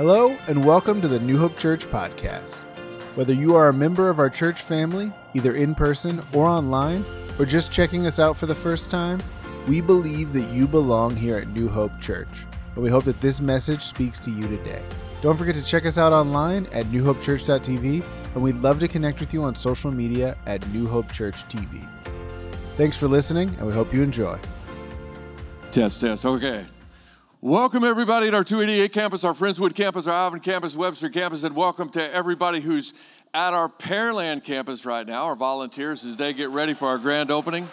Hello, and welcome to the New Hope Church podcast. Whether you are a member of our church family, either in person or online, or just checking us out for the first time, we believe that you belong here at New Hope Church, and we hope that this message speaks to you today. Don't forget to check us out online at newhopechurch.tv, and we'd love to connect with you on social media at New Hope Church TV. Thanks for listening, and we hope you enjoy. Test, test. Okay. Welcome, everybody, at our 288 campus, our Friendswood campus, our Alvin campus, Webster campus, and welcome to everybody who's at our Pearland campus right now, our volunteers, as they get ready for our grand opening.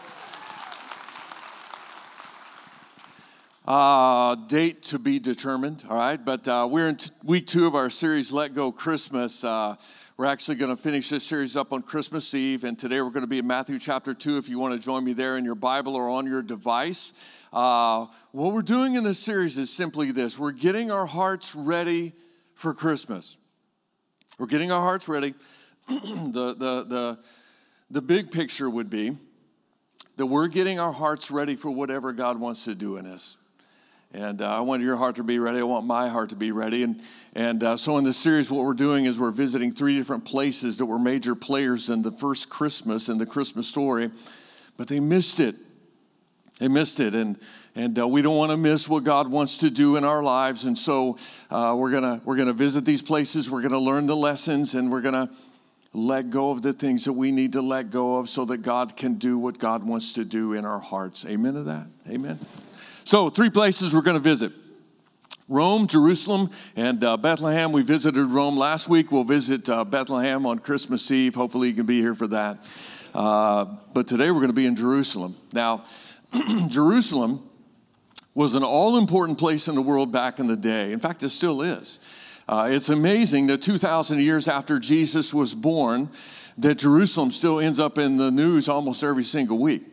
Uh, date to be determined, all right? But uh, we're in t- week two of our series, Let Go Christmas. Uh, we're actually going to finish this series up on Christmas Eve, and today we're going to be in Matthew chapter 2 if you want to join me there in your Bible or on your device. Uh, what we're doing in this series is simply this we're getting our hearts ready for Christmas. We're getting our hearts ready. the, the, the, the big picture would be that we're getting our hearts ready for whatever God wants to do in us. And uh, I want your heart to be ready. I want my heart to be ready. And, and uh, so, in this series, what we're doing is we're visiting three different places that were major players in the first Christmas, in the Christmas story, but they missed it. They missed it, and and uh, we don't want to miss what God wants to do in our lives. And so uh, we're gonna we're gonna visit these places. We're gonna learn the lessons, and we're gonna let go of the things that we need to let go of, so that God can do what God wants to do in our hearts. Amen to that. Amen. So three places we're gonna visit. Rome, Jerusalem, and uh, Bethlehem. We visited Rome last week. We'll visit uh, Bethlehem on Christmas Eve. Hopefully, you can be here for that. Uh, but today we're going to be in Jerusalem. Now, Jerusalem was an all important place in the world back in the day. In fact, it still is. Uh, it's amazing that 2,000 years after Jesus was born, that Jerusalem still ends up in the news almost every single week.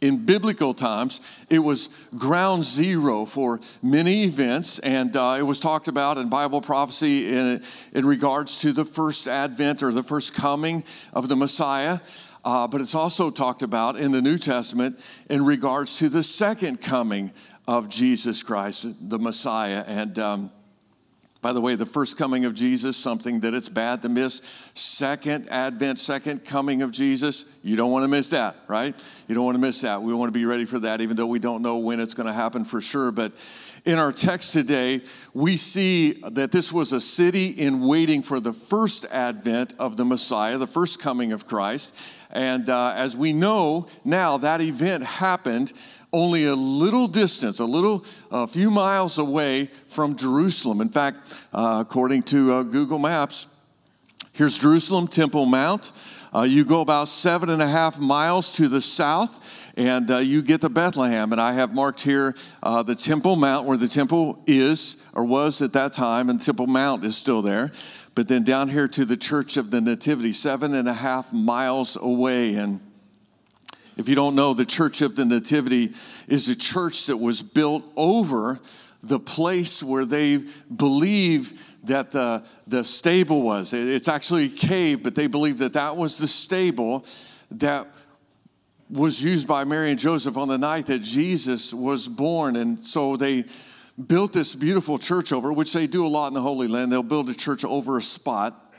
In biblical times, it was ground zero for many events, and uh, it was talked about in Bible prophecy in, in regards to the first advent or the first coming of the Messiah. Uh, but it's also talked about in the New Testament in regards to the second coming of Jesus Christ, the Messiah. And um, by the way, the first coming of Jesus, something that it's bad to miss. Second advent, second coming of Jesus, you don't want to miss that, right? You don't want to miss that. We want to be ready for that, even though we don't know when it's going to happen for sure. But in our text today, we see that this was a city in waiting for the first advent of the Messiah, the first coming of Christ. And uh, as we know now, that event happened only a little distance, a little, a few miles away from Jerusalem. In fact, uh, according to uh, Google Maps, here's Jerusalem, Temple Mount. Uh, you go about seven and a half miles to the south, and uh, you get to Bethlehem. And I have marked here uh, the Temple Mount, where the temple is or was at that time, and Temple Mount is still there. But then down here to the Church of the Nativity, seven and a half miles away. And if you don't know, the Church of the Nativity is a church that was built over the place where they believe that the, the stable was. It's actually a cave, but they believe that that was the stable that was used by Mary and Joseph on the night that Jesus was born. And so they built this beautiful church over, which they do a lot in the Holy Land. They'll build a church over a spot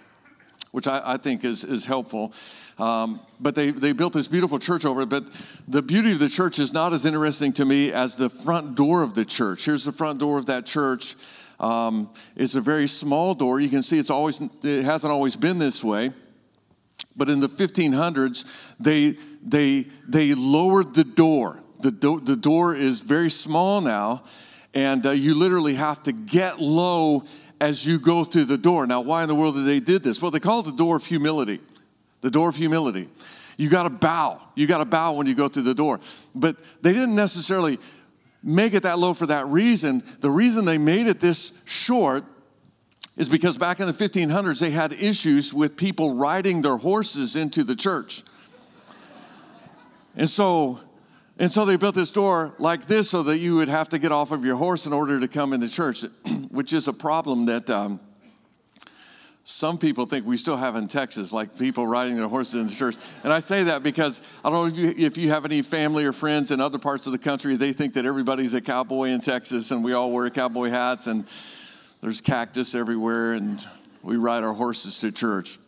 which I, I, think is, is helpful. Um, but they, they built this beautiful church over it. But the beauty of the church is not as interesting to me as the front door of the church. Here's the front door of that church. Um, it's a very small door. You can see it's always it hasn't always been this way. But in the 1500s, they they they lowered the door. The, do, the door is very small now, and uh, you literally have to get low as you go through the door. Now, why in the world did they did this? Well, they call it the door of humility. The door of humility. You got to bow. You got to bow when you go through the door. But they didn't necessarily make it that low for that reason. The reason they made it this short is because back in the 1500s they had issues with people riding their horses into the church. And so and so they built this door like this so that you would have to get off of your horse in order to come into church, which is a problem that um, some people think we still have in Texas, like people riding their horses into church. And I say that because I don't know if you, if you have any family or friends in other parts of the country, they think that everybody's a cowboy in Texas and we all wear cowboy hats. And there's cactus everywhere, and we ride our horses to church.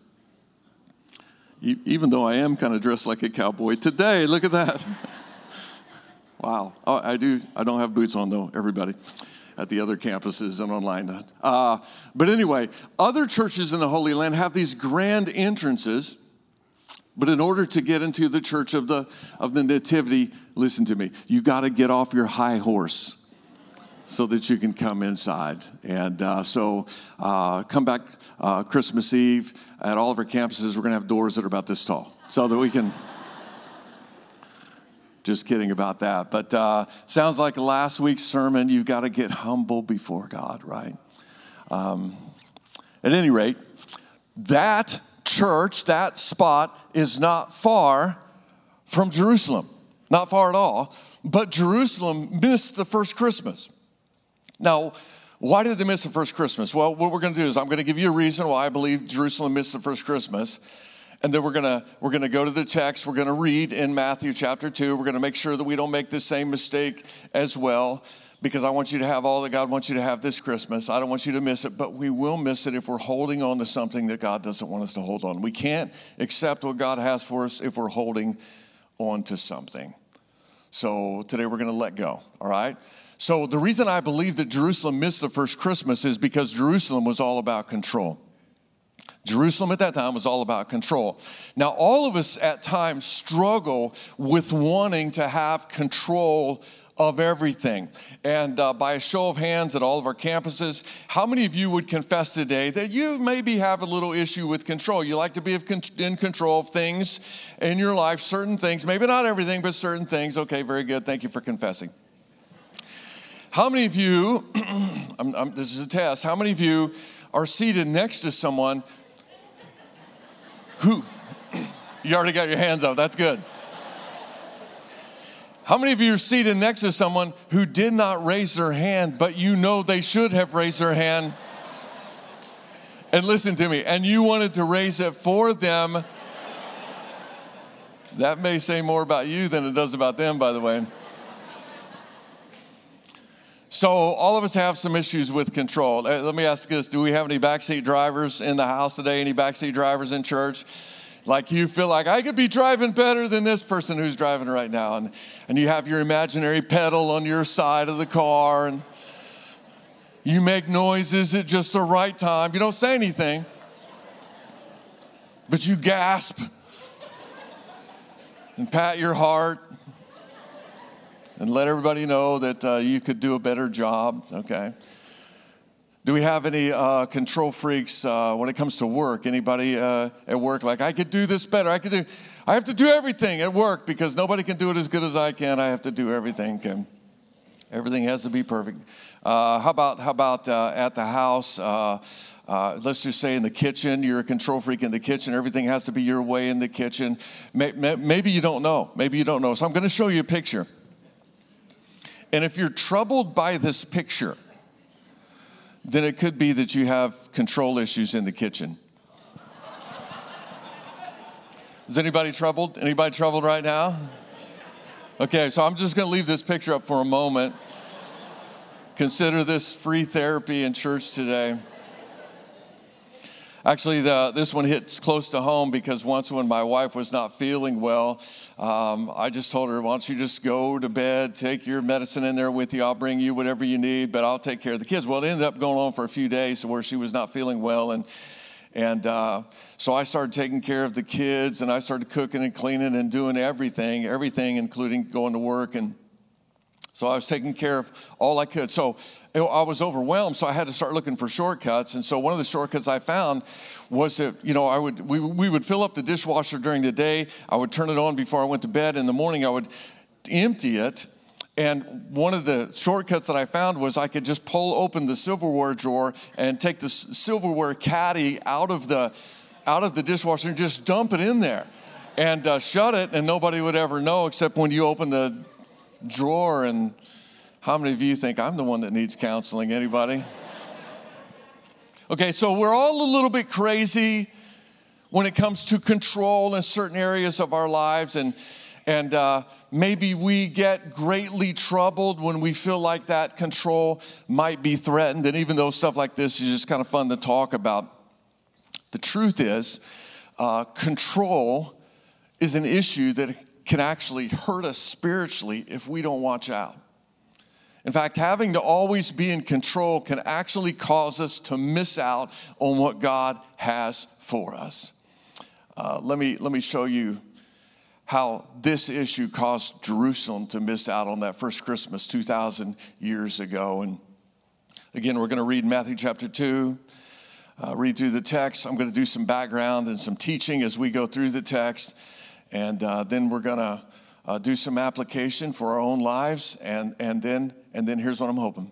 Even though I am kind of dressed like a cowboy today, look at that. wow. Oh, I do. I don't have boots on though, everybody at the other campuses and online. Uh, but anyway, other churches in the Holy Land have these grand entrances. But in order to get into the church of the, of the Nativity, listen to me, you got to get off your high horse so that you can come inside. And uh, so uh, come back uh, Christmas Eve at all of our campuses. We're going to have doors that are about this tall so that we can. Just kidding about that. But uh, sounds like last week's sermon. You got to get humble before God, right? Um, at any rate, that church, that spot, is not far from Jerusalem. Not far at all. But Jerusalem missed the first Christmas. Now, why did they miss the first Christmas? Well, what we're going to do is I'm going to give you a reason why I believe Jerusalem missed the first Christmas. And then we're to we're to go to the text. We're to read in Matthew chapter 2. We're to make sure that we don't make the same mistake as well because I want you to have all that God wants you to have this Christmas. I don't want you to miss it, but we will miss it if we're holding on to something that God doesn't want us to hold on. We can't accept what God has for us if we're holding on to something. So today we're to let go, all right? So the reason I believe that Jerusalem missed the first Christmas is because Jerusalem was all about control. Jerusalem at that time was all about control. Now, all of us at times struggle with wanting to have control of everything. And uh, by a show of hands at all of our campuses, how many of you would confess today that you maybe have a little issue with control? You like to be in control of things in your life, certain things, maybe not everything, but certain things. Okay, very good. Thank you for confessing. How many of you, I'm, I'm, this is a test, how many of you are seated next to someone who, you already got your hands up, that's good. How many of you are seated next to someone who did not raise their hand, but you know they should have raised their hand? And listen to me, and you wanted to raise it for them. That may say more about you than it does about them, by the way. So, all of us have some issues with control. Uh, let me ask this Do we have any backseat drivers in the house today? Any backseat drivers in church? like you feel like I could be driving better than this person who's driving right now. And, and you have your imaginary pedal on your side of the car and you make noises at just the right time. You don't say anything, but you gasp and pat your heart and let everybody know that uh, you could do a better job, okay? Do we have any uh, control freaks uh, when it comes to work? Anybody uh, at work like I could do this better? I could do. I have to do everything at work because nobody can do it as good as I can. I have to do everything. Everything has to be perfect. Uh, how about how about uh, at the house? Uh, let's just say in the kitchen, you're a control freak in the kitchen. Everything has to be your way in the kitchen. Maybe you don't know. Maybe you don't know. So I'm going to show you a picture. And if you're troubled by this picture, then it could be that you have control issues in the kitchen. Is anybody troubled? Anybody troubled right now? Okay, so I'm just going to leave this picture up for a moment. Consider this free therapy in church today. Actually, the, this one hits close to home because once when my wife was not feeling well, um, I just told her, why don't you just go to bed, take your medicine in there with you. I'll bring you whatever you need, but I'll take care of the kids. Well, it ended up going on for a few days where she was not feeling well. And, and uh, so I started taking care of the kids and I started cooking and cleaning and doing everything, everything, including going to work. And so I was taking care of all I could. So I was overwhelmed, so I had to start looking for shortcuts. And so one of the shortcuts I found was that you know I would we, we would fill up the dishwasher during the day. I would turn it on before I went to bed. In the morning, I would empty it. And one of the shortcuts that I found was I could just pull open the silverware drawer and take the silverware caddy out of the out of the dishwasher and just dump it in there and uh, shut it, and nobody would ever know except when you open the drawer and how many of you think I'm the one that needs counseling? Anybody? Okay, so we're all a little bit crazy when it comes to control in certain areas of our lives and And uh, maybe we get greatly troubled when we feel like that control might be threatened. And even though stuff like this is just kind of fun to talk about, the truth is, uh, control is an issue that can actually hurt us spiritually if we don't watch out. In fact, having to always be in control can actually cause us to miss out on what God has for us. Uh, let, me, let me show you how this issue caused Jerusalem to miss out on that first Christmas 2,000 years ago. And again, we're going to read Matthew chapter 2, uh, read through the text. I'm going to do some background and some teaching as we go through the text. And uh, then we're going to uh, do some application for our own lives. And, and, then, and then here's what I'm hoping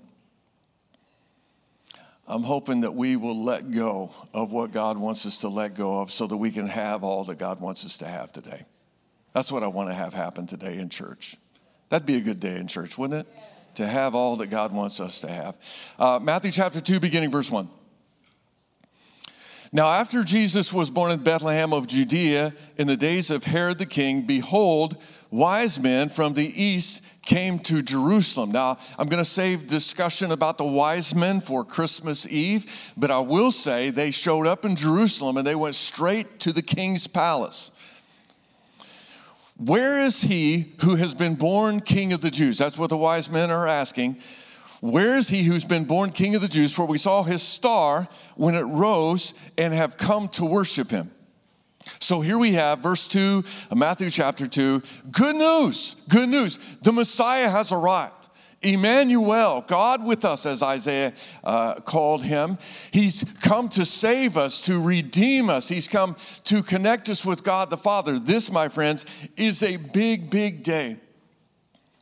I'm hoping that we will let go of what God wants us to let go of so that we can have all that God wants us to have today. That's what I want to have happen today in church. That'd be a good day in church, wouldn't it? To have all that God wants us to have. Uh, Matthew chapter 2, beginning verse 1. Now, after Jesus was born in Bethlehem of Judea in the days of Herod the king, behold, wise men from the east came to Jerusalem. Now, I'm going to save discussion about the wise men for Christmas Eve, but I will say they showed up in Jerusalem and they went straight to the king's palace. Where is he who has been born king of the Jews? That's what the wise men are asking. Where is he who's been born king of the Jews? For we saw his star when it rose and have come to worship him. So here we have verse 2 of Matthew chapter 2. Good news, good news. The Messiah has arrived. Emmanuel, God with us, as Isaiah uh, called him. He's come to save us, to redeem us. He's come to connect us with God the Father. This, my friends, is a big, big day.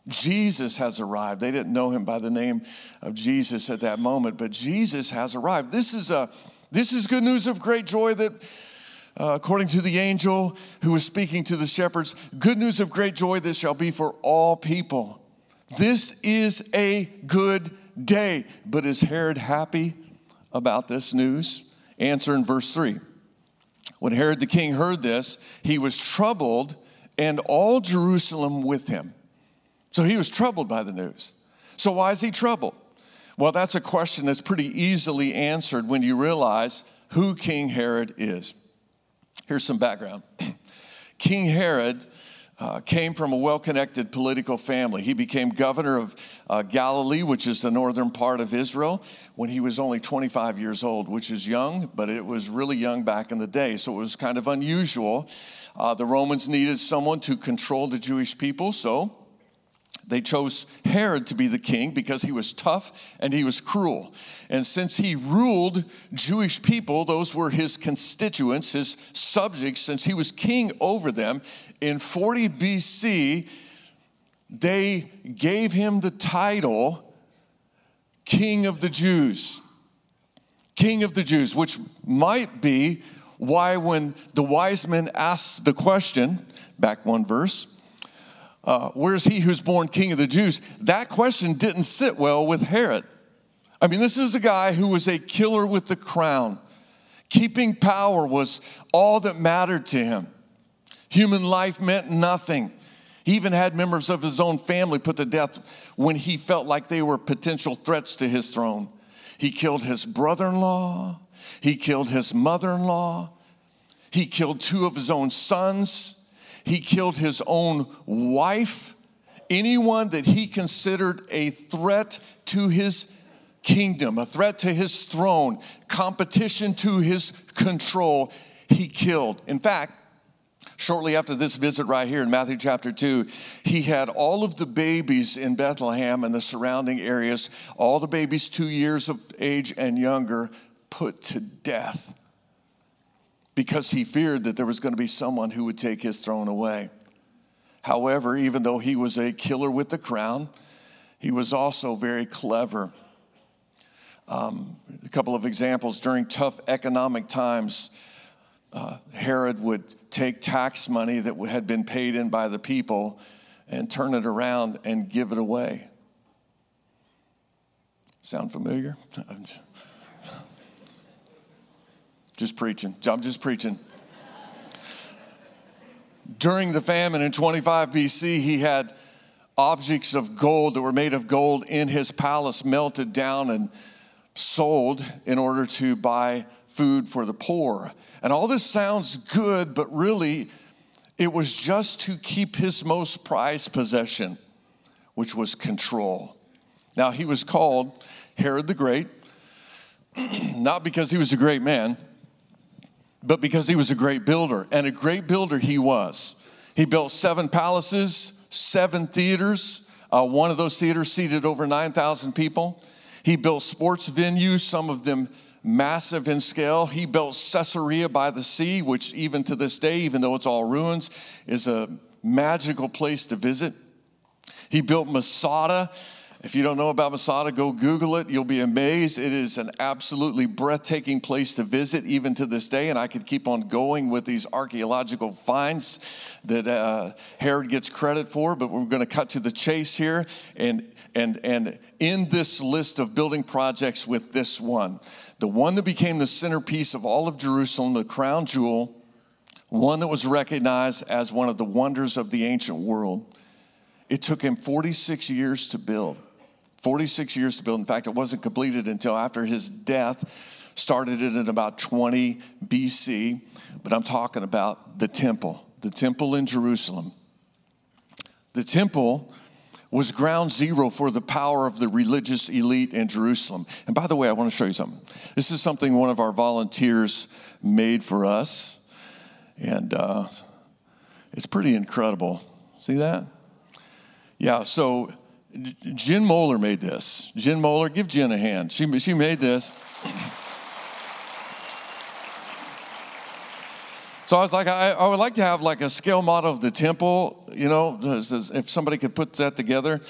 Jesus has arrived. They didn't know him by the name of Jesus at that moment, but Jesus has arrived. This is a this is good news of great joy that uh, according to the angel who was speaking to the shepherds, good news of great joy this shall be for all people. This is a good day. But is Herod happy about this news? Answer in verse 3. When Herod the king heard this, he was troubled, and all Jerusalem with him. So he was troubled by the news. So, why is he troubled? Well, that's a question that's pretty easily answered when you realize who King Herod is. Here's some background King Herod. Uh, came from a well connected political family. He became governor of uh, Galilee, which is the northern part of Israel, when he was only 25 years old, which is young, but it was really young back in the day. So it was kind of unusual. Uh, the Romans needed someone to control the Jewish people, so they chose Herod to be the king because he was tough and he was cruel. And since he ruled Jewish people, those were his constituents, his subjects, since he was king over them, in 40 BC, they gave him the title King of the Jews. King of the Jews, which might be why, when the wise men asked the question, back one verse, uh, where's he who's born king of the Jews? That question didn't sit well with Herod. I mean, this is a guy who was a killer with the crown. Keeping power was all that mattered to him. Human life meant nothing. He even had members of his own family put to death when he felt like they were potential threats to his throne. He killed his brother in law, he killed his mother in law, he killed two of his own sons. He killed his own wife, anyone that he considered a threat to his kingdom, a threat to his throne, competition to his control, he killed. In fact, shortly after this visit right here in Matthew chapter 2, he had all of the babies in Bethlehem and the surrounding areas, all the babies two years of age and younger, put to death because he feared that there was going to be someone who would take his throne away. However, even though he was a killer with the crown, he was also very clever. Um, a couple of examples during tough economic times, uh, Herod would take tax money that had been paid in by the people and turn it around and give it away. Sound familiar? Just preaching. I'm just preaching. During the famine in 25 BC, he had objects of gold that were made of gold in his palace melted down and sold in order to buy food for the poor. And all this sounds good, but really, it was just to keep his most prized possession, which was control. Now, he was called Herod the Great, not because he was a great man, but because he was a great builder. And a great builder he was. He built seven palaces, seven theaters. Uh, one of those theaters seated over 9,000 people. He built sports venues, some of them massive in scale. He built Caesarea by the sea, which even to this day, even though it's all ruins, is a magical place to visit. He built Masada, if you don't know about Masada, go Google it. You'll be amazed. It is an absolutely breathtaking place to visit, even to this day. And I could keep on going with these archaeological finds that uh, Herod gets credit for, but we're going to cut to the chase here and, and, and in this list of building projects with this one. The one that became the centerpiece of all of Jerusalem, the crown jewel, one that was recognized as one of the wonders of the ancient world. It took him 46 years to build. 46 years to build. In fact, it wasn't completed until after his death. Started it in about 20 BC, but I'm talking about the temple, the temple in Jerusalem. The temple was ground zero for the power of the religious elite in Jerusalem. And by the way, I want to show you something. This is something one of our volunteers made for us, and uh, it's pretty incredible. See that? Yeah, so Jen Moeller made this. Jen Moeller, give Jen a hand. She, she made this. So I was like, I, I, would like to have like a scale model of the temple, you know, if somebody could put that together.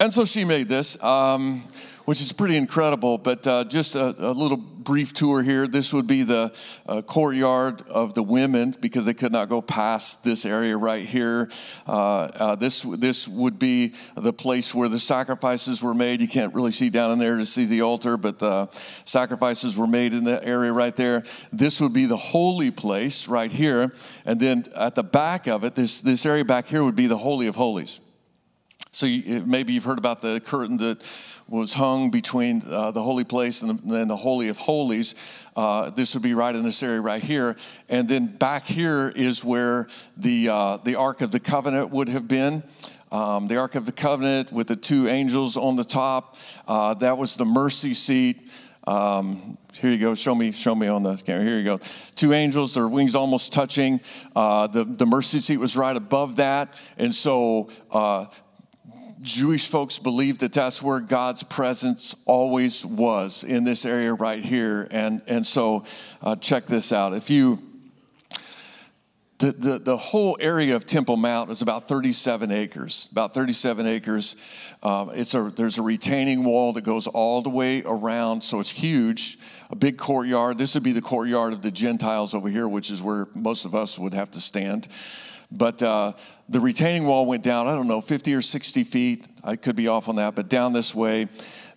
And so she made this. Um, which is pretty incredible. But uh, just a, a, little brief tour here. This would be the uh, courtyard of the women because they could not go past this area right here. Uh, uh, this this would be the place where the sacrifices were made. You can't really see down in there to see the altar, but the sacrifices were made in the area right there. This would be the holy place right here, and then at the back of it, this this area back here would be the holy of holies. So you, maybe you've heard about the curtain that was hung between uh, the holy place and the, and the Holy of Holies. Uh, this would be right in this area right here. And then back here is where the, uh, the Ark of the Covenant would have been. Um, the Ark of the Covenant with the two angels on the top. Uh, that was the mercy seat. Um, here you go. Show me, show me on the camera. Here you go. Two angels, their wings almost touching. Uh, the the mercy seat was right above that, and so uh, Jewish folks believe that that's where God's presence always was in this area right here. And, and so uh, check this out. If you, the, the, the whole area of Temple Mount is about 37 acres, about 37 acres. Um, it's a, there's a retaining wall that goes all the way around, so it's huge, a big courtyard. This would be the courtyard of the Gentiles over here, which is where most of us would have to stand. But uh, the retaining wall went down, I don't know, 50 or 60 feet. I could be off on that, but down this way.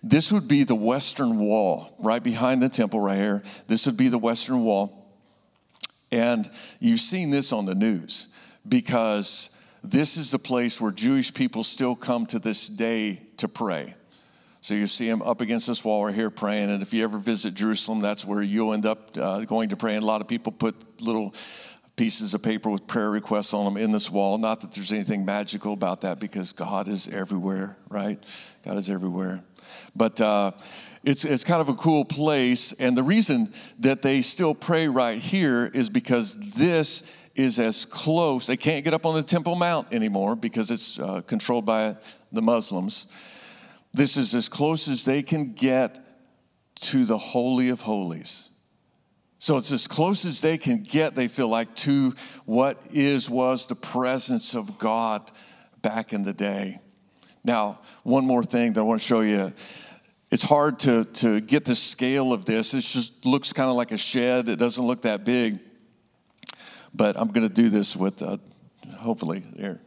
This would be the western wall, right behind the temple, right here. This would be the western wall. And you've seen this on the news because this is the place where Jewish people still come to this day to pray. So you see them up against this wall right here praying. And if you ever visit Jerusalem, that's where you'll end up uh, going to pray. And a lot of people put little pieces of paper with prayer requests on them in this wall. Not that there's anything magical about that because God is everywhere, right? God is everywhere. But uh, it's, it's kind of a cool place. And the reason that they still pray right here is because this is as close. They can't get up on the Temple Mount anymore because it's uh, controlled by the Muslims. This is as close as they can get to the Holy of Holies. So it's as close as they can get, they feel like, to what is, was the presence of God back in the day. Now, one more thing that I want to show you. It's hard to, to get the scale of this. It just looks kind of like a shed. It doesn't look that big. But I'm going to do this with, uh, hopefully, here.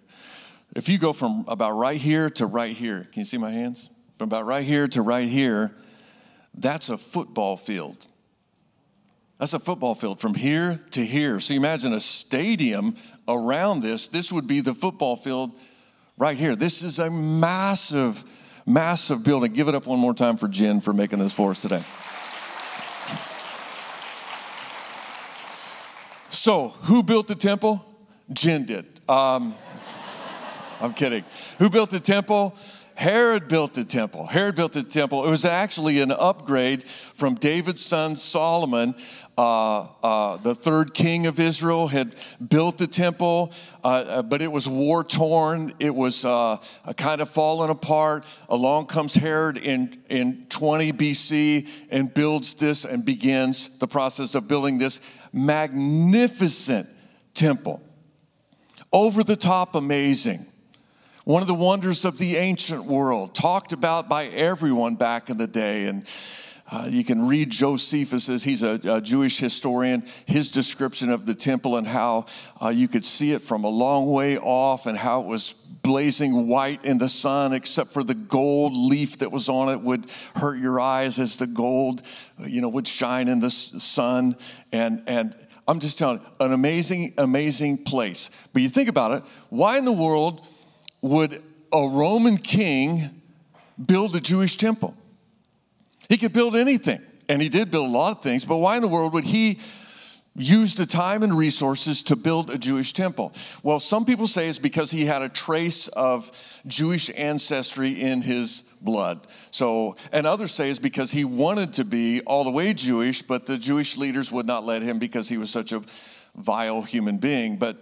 If you go from about right here to right here, can you see my hands? From about right here to right here, that's a football field. That's a football field from here to here. So imagine a stadium around this. This would be the football field right here. This is a massive, massive building. Give it up one more time for Jen for making this for us today. So, who built the temple? Jen did. Um, I'm kidding. Who built the temple? Herod built the temple. Herod built the temple. It was actually an upgrade from David's son Solomon. Uh, uh, the third king of Israel had built the temple, uh, uh but it was war torn. It was uh, kind of falling apart. Along comes Herod in, in 20 BC and builds this and begins the process of building this magnificent temple. Over the top amazing one of the wonders of the ancient world, talked about by everyone back in the day. And uh, you can read Josephus, he's a, a, Jewish historian, his description of the temple and how uh, you could see it from a long way off and how it was blazing white in the sun, except for the gold leaf that was on it would hurt your eyes as the gold, you know, would shine in the sun. And, and I'm just telling you, an amazing, amazing place. But you think about it, why in the world would a Roman king build a Jewish temple? He could build anything, and he did build a lot of things, but why in the world would he use the time and resources to build a Jewish temple? Well, some people say it's because he had a trace of Jewish ancestry in his blood. So, and others say it's because he wanted to be all the way Jewish, but the Jewish leaders would not let him because he was such a vile human being. But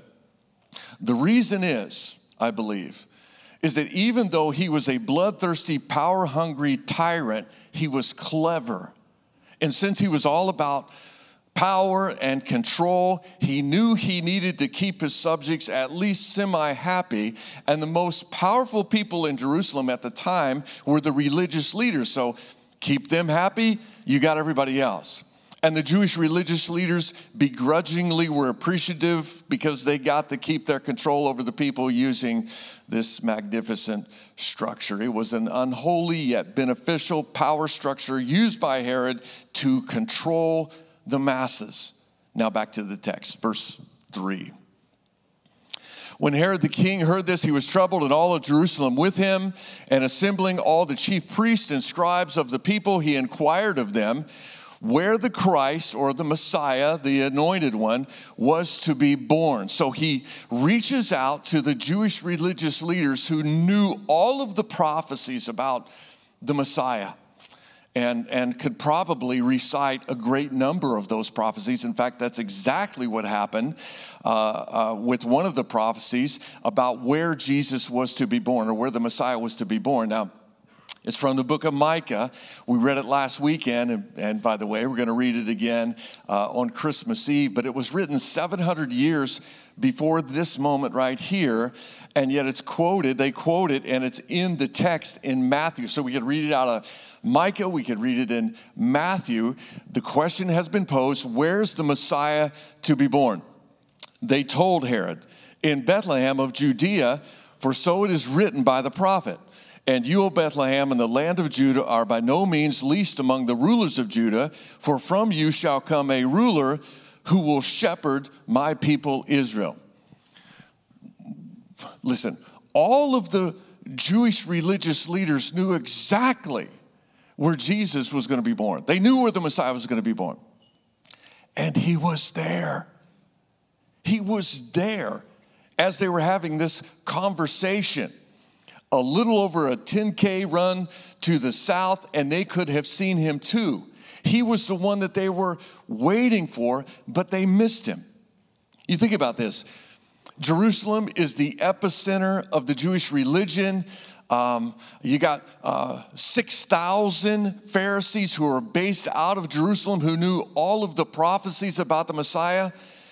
the reason is, I believe, is that even though he was a bloodthirsty, power hungry tyrant, he was clever. And since he was all about power and control, he knew he needed to keep his subjects at least semi happy. And the most powerful people in Jerusalem at the time were the religious leaders. So keep them happy, you got everybody else. And the Jewish religious leaders begrudgingly were appreciative because they got to keep their control over the people using this magnificent structure. It was an unholy yet beneficial power structure used by Herod to control the masses. Now back to the text, verse 3. When Herod the king heard this, he was troubled, and all of Jerusalem with him. And assembling all the chief priests and scribes of the people, he inquired of them where the Christ or the Messiah, the anointed one, was to be born. So he reaches out to the Jewish religious leaders who knew all of the prophecies about the Messiah. And, and could probably recite a great number of those prophecies. In fact, that's exactly what happened uh, uh, with one of the prophecies about where Jesus was to be born or where the Messiah was to be born. Now, it's from the book of Micah. We read it last weekend, and, and by the way, we're going to read it again uh, on Christmas Eve. But it was written 700 years before this moment right here, and yet it's quoted, they quote it, and it's in the text in Matthew. So we could read it out of Micah, we could read it in Matthew. The question has been posed where's the Messiah to be born? They told Herod, in Bethlehem of Judea, for so it is written by the prophet. And you, O Bethlehem, and the land of Judah are by no means least among the rulers of Judah, for from you shall come a ruler who will shepherd my people Israel. Listen, all of the Jewish religious leaders knew exactly where Jesus was going to be born. They knew where the Messiah was going to be born. And he was there. He was there as they were having this conversation a little over a 10K run to the south, and they could have seen him too. He was the one that they were waiting for, but they missed him. You think about this Jerusalem is the epicenter of the Jewish religion. Um, you got uh, 6,000 Pharisees who are based out of Jerusalem who knew all of the prophecies about the Messiah.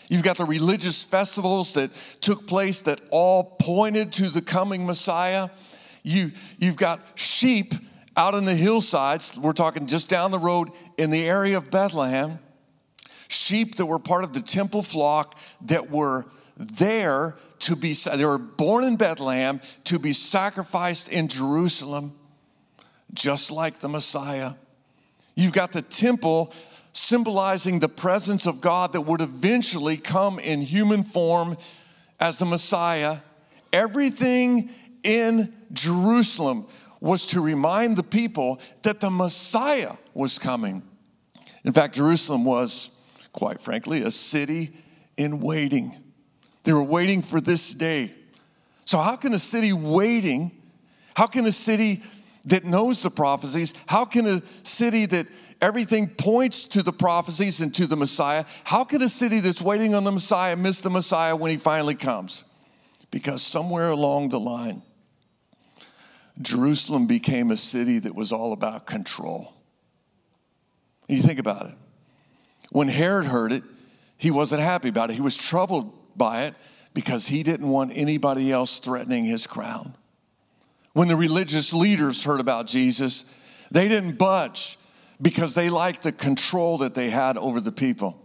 You've got the religious festivals that took place that all pointed to the coming Messiah. You, you've got sheep out in the hillsides. We're talking just down the road in the area of Bethlehem. Sheep that were part of the temple flock that were there to be, they were born in Bethlehem to be sacrificed in Jerusalem, just like the Messiah. You've got the temple symbolizing the presence of God that would eventually come in human form as the Messiah, everything in Jerusalem was to remind the people that the Messiah was coming. In fact, Jerusalem was, quite frankly, a city in waiting. They were waiting for this day. So, how can a city waiting, how can a city that knows the prophecies, how can a city that everything points to the prophecies and to the Messiah, how could a city that's waiting on the Messiah miss the Messiah when he finally comes? Because somewhere along the line, Jerusalem became a city that was all about control. And you think about it. When Herod heard it, he wasn't happy about it. He was troubled by it because he didn't want anybody else threatening his crown. When the religious leaders heard about Jesus, they didn't budge because they liked the control that they had over the people.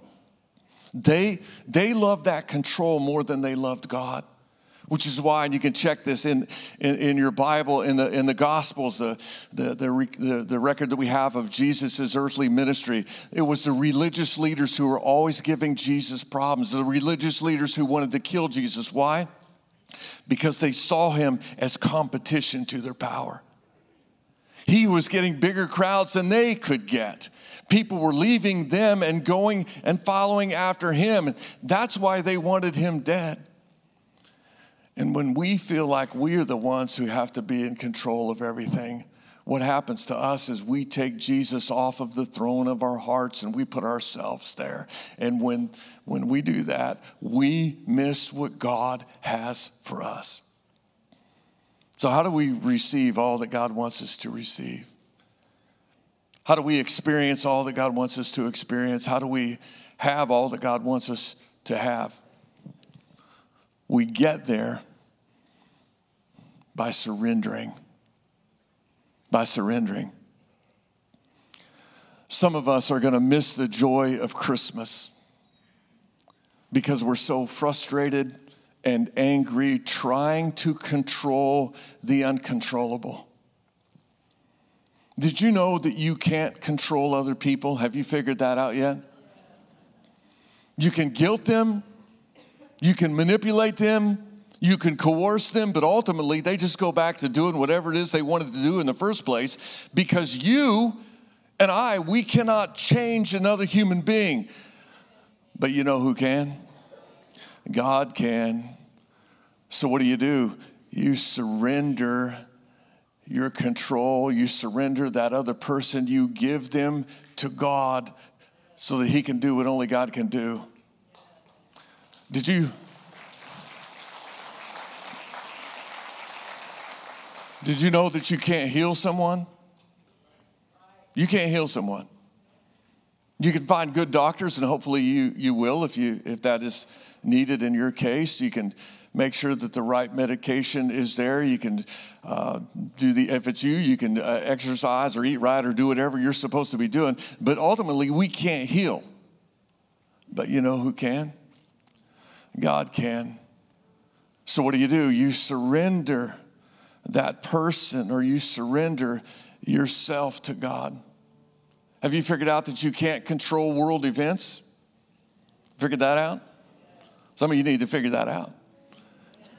They, they loved that control more than they loved God which is why, and you can check this in, in, in your Bible, in the, in the Gospels, the, the, the, the, record that we have of Jesus' earthly ministry. It was the religious leaders who were always giving Jesus problems, the religious leaders who wanted to kill Jesus. Why? Because they saw him as competition to their power. He was getting bigger crowds than they could get. People were leaving them and going and following after him. That's why they wanted him dead. And when we feel like we are the ones who have to be in control of everything, what happens to us is we take Jesus off of the throne of our hearts and we put ourselves there. And when, when we do that, we miss what God has for us. So, how do we receive all that God wants us to receive? How do we experience all that God wants us to experience? How do we have all that God wants us to have? We get there by surrendering. By surrendering. Some of us are going to miss the joy of Christmas because we're so frustrated and angry trying to control the uncontrollable. Did you know that you can't control other people? Have you figured that out yet? You can guilt them, you can manipulate them, you can coerce them, but ultimately they just go back to doing whatever it is they wanted to do in the first place because you and I, we cannot change another human being. But you know who can? God can. So what do you do? You surrender your control, you surrender that other person, you give them to God so that He can do what only God can do. Did you? Did you know that you can't heal someone? You can't heal someone. You can find good doctors, and hopefully you, you will if, you, if that is needed in your case. You can make sure that the right medication is there. You can uh, do the, if it's you, you can uh, exercise or eat right or do whatever you're supposed to be doing. But ultimately, we can't heal. But you know who can? God can. So what do you do? You surrender that person or you surrender yourself to God. Have you figured out that you can't control world events? Figured that out? Some of you need to figure that out.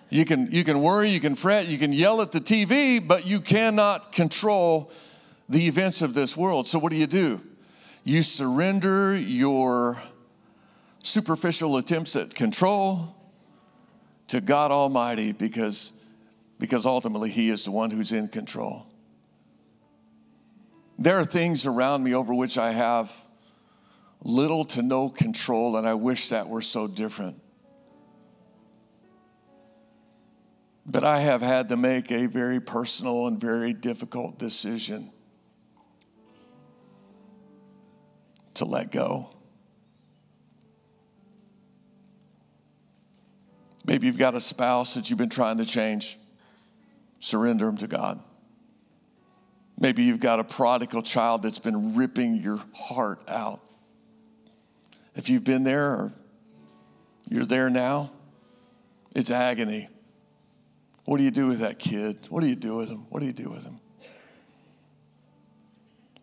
You can, you can worry, you can fret, you can yell at the TV, but you cannot control the events of this world. So, what do you do? You surrender your superficial attempts at control to God Almighty because because ultimately He is the one who's in control. There are things around me over which I have little to no control, and I wish that were so different. But I have had to make a very personal and very difficult decision to let go. Maybe you've got a spouse that you've been trying to change surrender them to God. Maybe you've got a prodigal child that's been ripping your heart out. If you've been there or you're there now, it's agony. What do you do with that kid? What do you do with him? What do you do with him?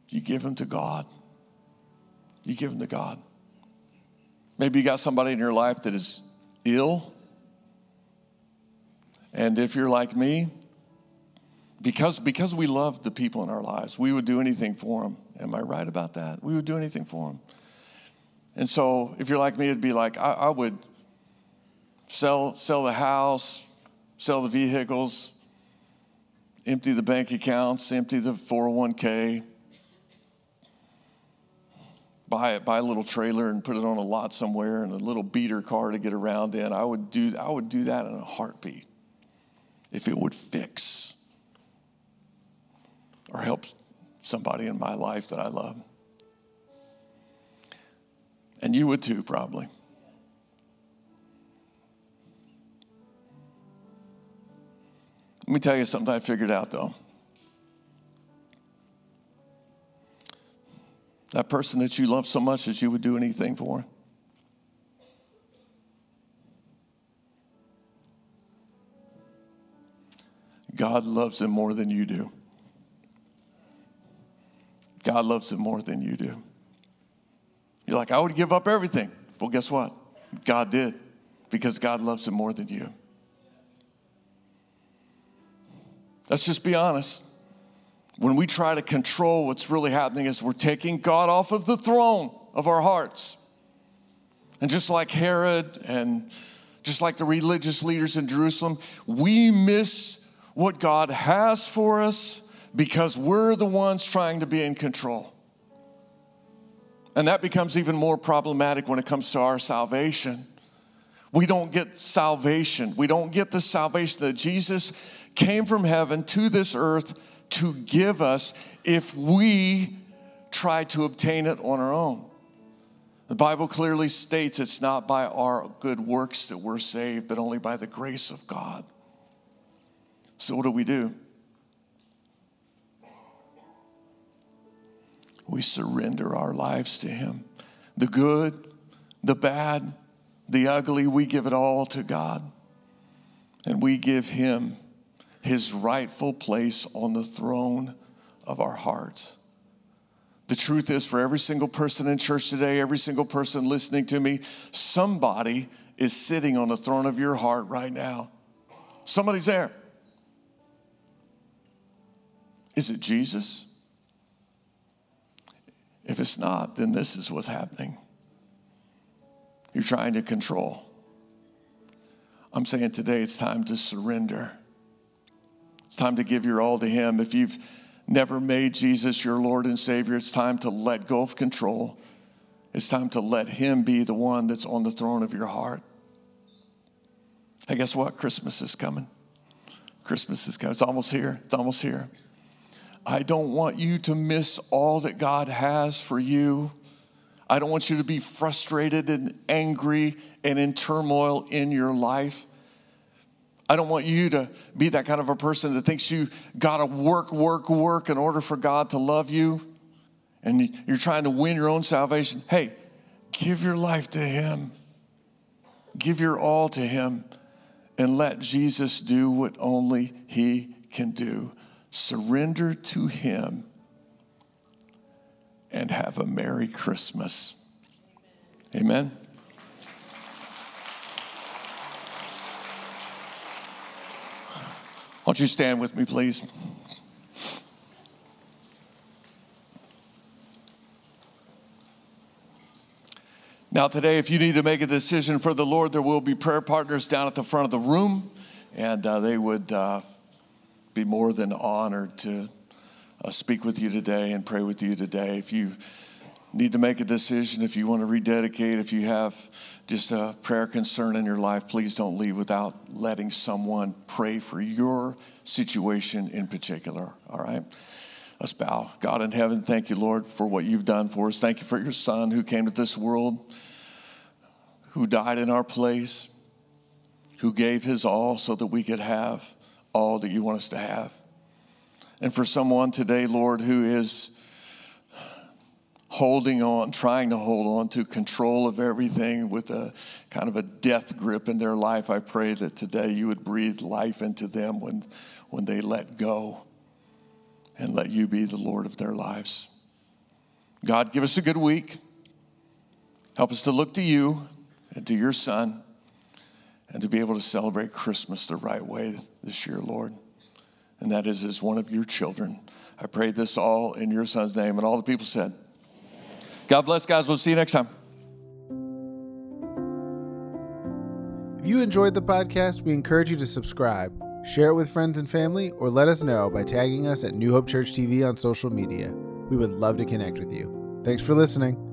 You give him to God. You give them to God. Maybe you got somebody in your life that is ill. And if you're like me, because, because we love the people in our lives, we would do anything for them. Am I right about that? We would do anything for them. And so, if you're like me, it'd be like I, I would sell, sell the house, sell the vehicles, empty the bank accounts, empty the 401k, buy, it, buy a little trailer and put it on a lot somewhere and a little beater car to get around in. I would do, I would do that in a heartbeat if it would fix or help somebody in my life that I love. And you would too, probably. Let me tell you something I figured out though. That person that you love so much that you would do anything for. God loves him more than you do. God loves it more than you do. You're like, I would give up everything. Well, guess what? God did because God loves it more than you. Let's just be honest. When we try to control what's really happening, is we're taking God off of the throne of our hearts. And just like Herod and just like the religious leaders in Jerusalem, we miss what God has for us because we're the ones trying to be in control. And that becomes even more problematic when it comes to our salvation. We don't get salvation. We don't get the salvation that Jesus came from heaven to this earth to give us if we try to obtain it on our own. The Bible clearly states it's not by our good works that we're saved, but only by the grace of God. So, what do we do? We surrender our lives to Him. The good, the bad, the ugly, we give it all to God. And we give Him his rightful place on the throne of our hearts. The truth is, for every single person in church today, every single person listening to me, somebody is sitting on the throne of your heart right now. Somebody's there. Is it Jesus? If it's not, then this is what's happening. You're trying to control. I'm saying today it's time to surrender. It's time to give your all to Him. If you've never made Jesus your Lord and Savior, it's time to let go of control. It's time to let Him be the one that's on the throne of your heart. Hey, guess what? Christmas is coming. Christmas is coming. It's almost here. It's almost here. I don't want you to miss all that God has for you. I don't want you to be frustrated and angry and in turmoil in your life. I don't want you to be that kind of a person that thinks you got to work, work, work in order for God to love you and you're trying to win your own salvation. Hey, give your life to Him, give your all to Him, and let Jesus do what only He can do. Surrender to Him and have a Merry Christmas. Amen. Won't you stand with me, please? Now, today, if you need to make a decision for the Lord, there will be prayer partners down at the front of the room, and uh, they would uh, be more than honored to uh, speak with you today and pray with you today. If you need to make a decision, if you want to rededicate, if you have just a prayer concern in your life, please don't leave without letting someone pray for your situation in particular. All right? Let's bow. God in heaven, thank you, Lord, for what you've done for us. Thank you for your son who came to this world, who died in our place, who gave his all so that we could have all that you want us to have. And for someone today, Lord, who is holding on, trying to hold on to control of everything with a kind of a death grip in their life. I pray that today you would breathe life into them when, when they let go and let you be the Lord of their lives. God, give us a good week. Help us to look to you and to your son and to be able to celebrate Christmas the right way this year, Lord. And that is as one of your children. I pray this all in your son's name. And all the people said, God bless, guys. We'll see you next time. If you enjoyed the podcast, we encourage you to subscribe, share it with friends and family, or let us know by tagging us at New Hope Church TV on social media. We would love to connect with you. Thanks for listening.